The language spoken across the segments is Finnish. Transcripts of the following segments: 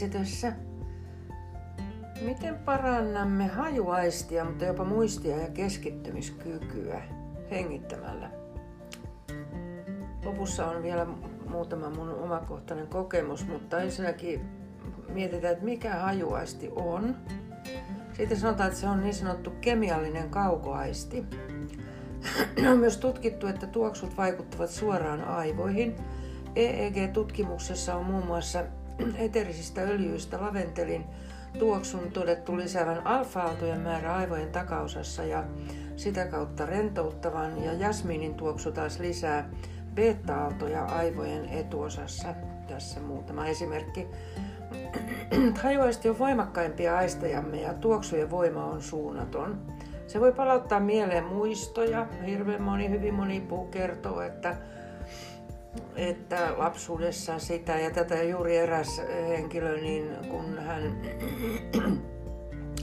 helisetessä. Miten parannamme hajuaistia, mutta jopa muistia ja keskittymiskykyä hengittämällä? Lopussa on vielä muutama mun omakohtainen kokemus, mutta ensinnäkin mietitään, että mikä hajuaisti on. Sitten sanotaan, että se on niin sanottu kemiallinen kaukoaisti. on myös tutkittu, että tuoksut vaikuttavat suoraan aivoihin. EEG-tutkimuksessa on muun muassa eterisistä öljyistä laventelin tuoksun todettu lisäävän alfa-aaltojen määrä aivojen takaosassa ja sitä kautta rentouttavan ja jasmiinin tuoksu taas lisää beta-aaltoja aivojen etuosassa. Tässä muutama esimerkki. Hajuaisti on voimakkaimpia aistejamme ja tuoksujen voima on suunnaton. Se voi palauttaa mieleen muistoja. Hirveän moni, hyvin moni puu kertoo, että, että lapsuudessa sitä ja tätä juuri eräs henkilö, niin kun hän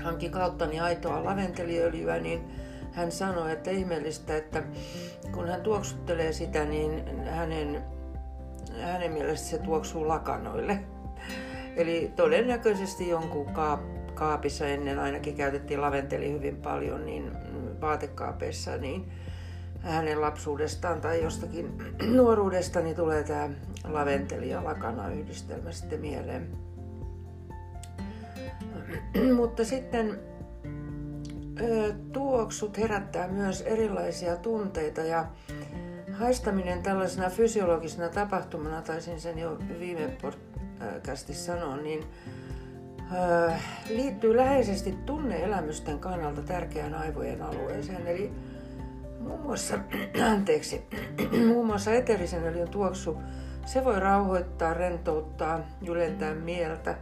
hanki kauttani aitoa laventeliöljyä, niin hän sanoi, että ihmeellistä, että kun hän tuoksuttelee sitä, niin hänen, hänen mielestä se tuoksuu lakanoille. Eli todennäköisesti jonkun kaapissa ennen ainakin käytettiin laventeli hyvin paljon, niin vaatekaapeissa, niin hänen lapsuudestaan tai jostakin nuoruudestani niin tulee tämä laventeli ja lakana yhdistelmä sitten mieleen. Mutta sitten tuoksut herättää myös erilaisia tunteita ja haistaminen tällaisena fysiologisena tapahtumana, taisin sen jo viime podcastissa sanoa, niin liittyy läheisesti tunneelämysten kannalta tärkeään aivojen alueeseen. Eli muun muassa, anteeksi, muun muassa eterisen öljyn tuoksu, se voi rauhoittaa, rentouttaa, ylentää mieltä,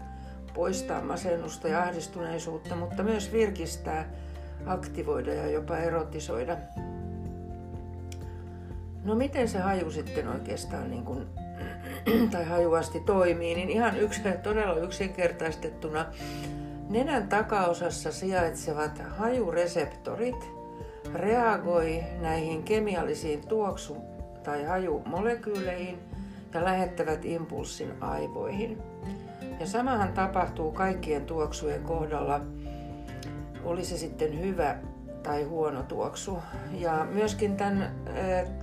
poistaa masennusta ja ahdistuneisuutta, mutta myös virkistää aktivoida ja jopa erotisoida. No miten se haju sitten oikeastaan niin kuin, tai hajuasti toimii, niin ihan yks, todella yksinkertaistettuna nenän takaosassa sijaitsevat hajureseptorit reagoi näihin kemiallisiin tuoksu- tai hajumolekyyleihin ja lähettävät impulssin aivoihin. Ja samahan tapahtuu kaikkien tuoksujen kohdalla oli se sitten hyvä tai huono tuoksu. Ja myöskin tämän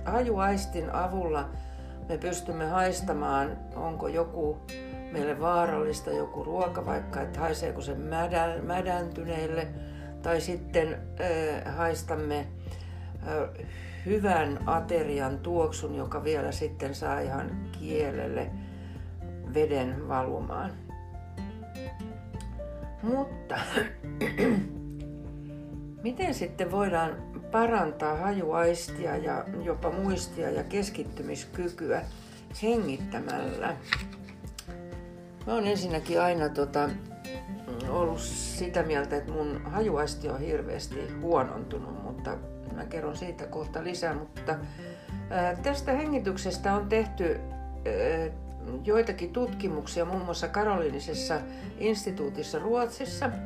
hajuaistin avulla me pystymme haistamaan, onko joku meille vaarallista, joku ruoka vaikka, että haiseeko se mädäntyneille, tai sitten äh, haistamme äh, hyvän aterian tuoksun, joka vielä sitten saa ihan kielelle veden valumaan. Mutta Miten sitten voidaan parantaa hajuaistia ja jopa muistia ja keskittymiskykyä hengittämällä? Mä oon ensinnäkin aina tota, ollut sitä mieltä, että mun hajuaisti on hirveästi huonontunut, mutta mä kerron siitä kohta lisää. Mutta tästä hengityksestä on tehty joitakin tutkimuksia muun muassa Karolinisessa instituutissa Ruotsissa –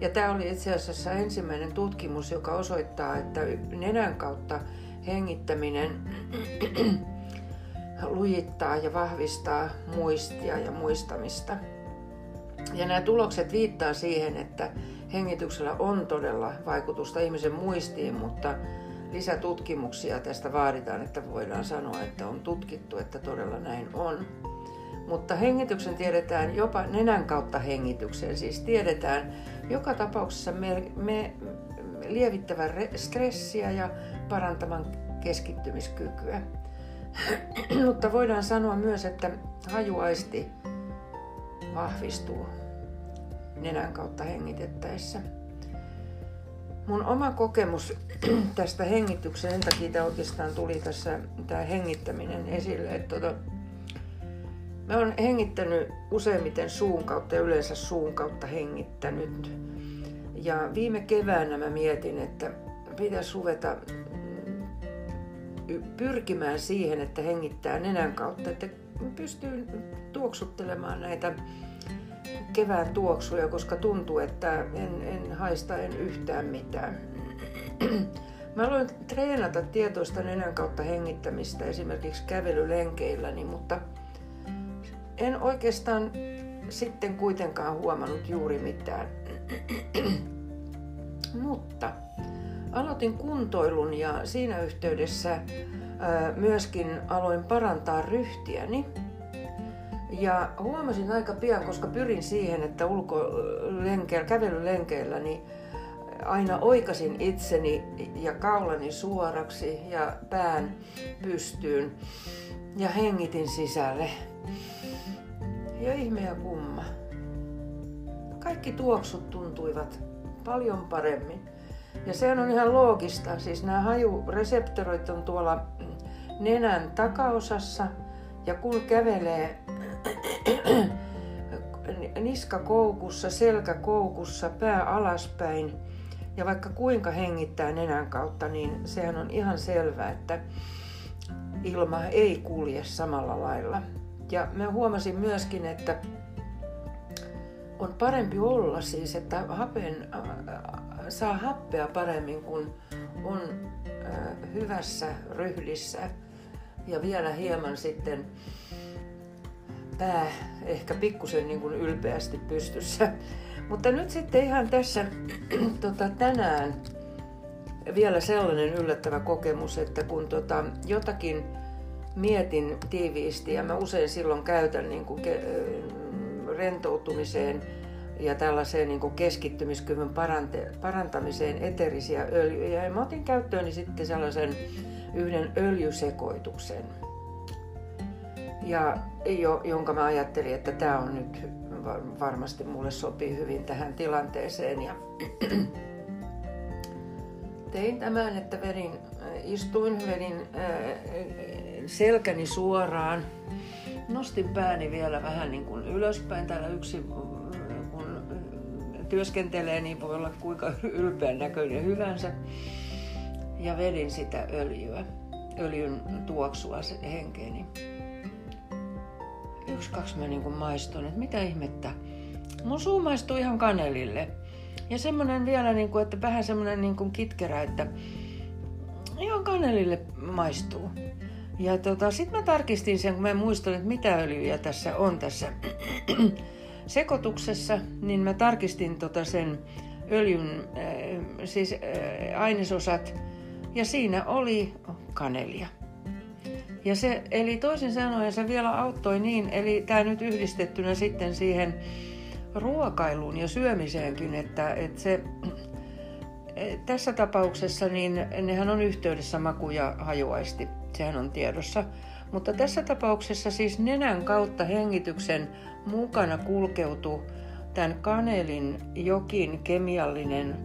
ja tämä oli itse asiassa ensimmäinen tutkimus, joka osoittaa, että nenän kautta hengittäminen lujittaa ja vahvistaa muistia ja muistamista. Ja nämä tulokset viittaa siihen, että hengityksellä on todella vaikutusta ihmisen muistiin, mutta lisätutkimuksia tästä vaaditaan, että voidaan sanoa, että on tutkittu, että todella näin on. Mutta hengityksen tiedetään jopa nenän kautta hengityksen, siis tiedetään, joka tapauksessa me, me lievittävän stressiä ja parantavan keskittymiskykyä. Mutta voidaan sanoa myös, että hajuaisti vahvistuu nenän kautta hengitettäessä. Mun oma kokemus tästä hengityksen, sen takia tämä oikeastaan tuli tässä tämä hengittäminen esille, että tota, Mä oon hengittänyt useimmiten suun kautta ja yleensä suun kautta hengittänyt. Ja viime keväänä mä mietin, että pitäisi ruveta mm, pyrkimään siihen, että hengittää nenän kautta, että pystyy tuoksuttelemaan näitä kevään tuoksuja, koska tuntuu, että en, en haista en yhtään mitään. Mä aloin treenata tietoista nenän kautta hengittämistä esimerkiksi kävelylenkeilläni, mutta en oikeastaan sitten kuitenkaan huomannut juuri mitään. Mutta aloitin kuntoilun ja siinä yhteydessä myöskin aloin parantaa ryhtiäni. Ja huomasin aika pian, koska pyrin siihen, että ulkolenkeillä, kävelylenkeillä, niin aina oikasin itseni ja kaulani suoraksi ja pään pystyyn ja hengitin sisälle. Ja ihme ja kumma. Kaikki tuoksut tuntuivat paljon paremmin. Ja sehän on ihan loogista. Siis nämä hajureseptorit on tuolla nenän takaosassa ja kun kävelee niska koukussa, selkä koukussa, pää alaspäin ja vaikka kuinka hengittää nenän kautta, niin sehän on ihan selvää, että ilma ei kulje samalla lailla. Ja mä huomasin myöskin, että on parempi olla siis, että hapen, saa happea paremmin, kun on hyvässä ryhdissä ja vielä hieman sitten pää ehkä pikkusen niin kuin ylpeästi pystyssä. Mutta nyt sitten ihan tässä tota, tänään vielä sellainen yllättävä kokemus, että kun tota, jotakin mietin tiiviisti ja mä usein silloin käytän niin kuin ke- rentoutumiseen ja tällaiseen niin kuin keskittymiskyvyn parante- parantamiseen eterisiä öljyjä. Ja mä otin käyttööni sitten sellaisen yhden öljysekoituksen, ja jo, jonka mä ajattelin, että tämä on nyt varmasti mulle sopii hyvin tähän tilanteeseen. Ja tein tämän, että vedin, istuin, vedin selkäni suoraan, nostin pääni vielä vähän niin kuin ylöspäin. Täällä yksi, kun työskentelee, niin voi olla kuinka ylpeän näköinen hyvänsä. Ja vedin sitä öljyä, öljyn tuoksua henkeeni yksi, kaksi mä niin maistoin, että mitä ihmettä. Mun suu maistuu ihan kanelille. Ja semmonen vielä, niin kuin, että vähän semmonen niin kuin kitkerä, että ihan kanelille maistuu. Ja tota, sitten mä tarkistin sen, kun mä muistan, että mitä öljyjä tässä on tässä sekoituksessa, niin mä tarkistin tota sen öljyn äh, siis äh, ainesosat ja siinä oli kanelia. Ja se, eli toisin sanoen se vielä auttoi niin, eli tämä nyt yhdistettynä sitten siihen ruokailuun ja syömiseenkin, että, että se, tässä tapauksessa niin nehän on yhteydessä maku ja hajuaisti, sehän on tiedossa. Mutta tässä tapauksessa siis nenän kautta hengityksen mukana kulkeutuu tämän kanelin jokin kemiallinen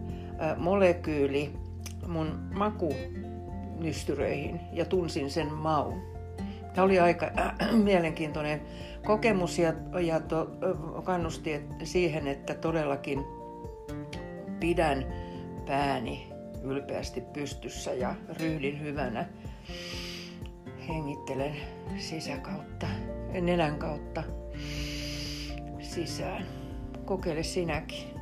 molekyyli mun makunystyröihin ja tunsin sen maun. Tämä oli aika äh, mielenkiintoinen kokemus ja, ja to, kannusti siihen, että todellakin pidän pääni ylpeästi pystyssä ja ryhdin hyvänä. Hengittelen sisäkautta, nenän kautta sisään. Kokeile sinäkin.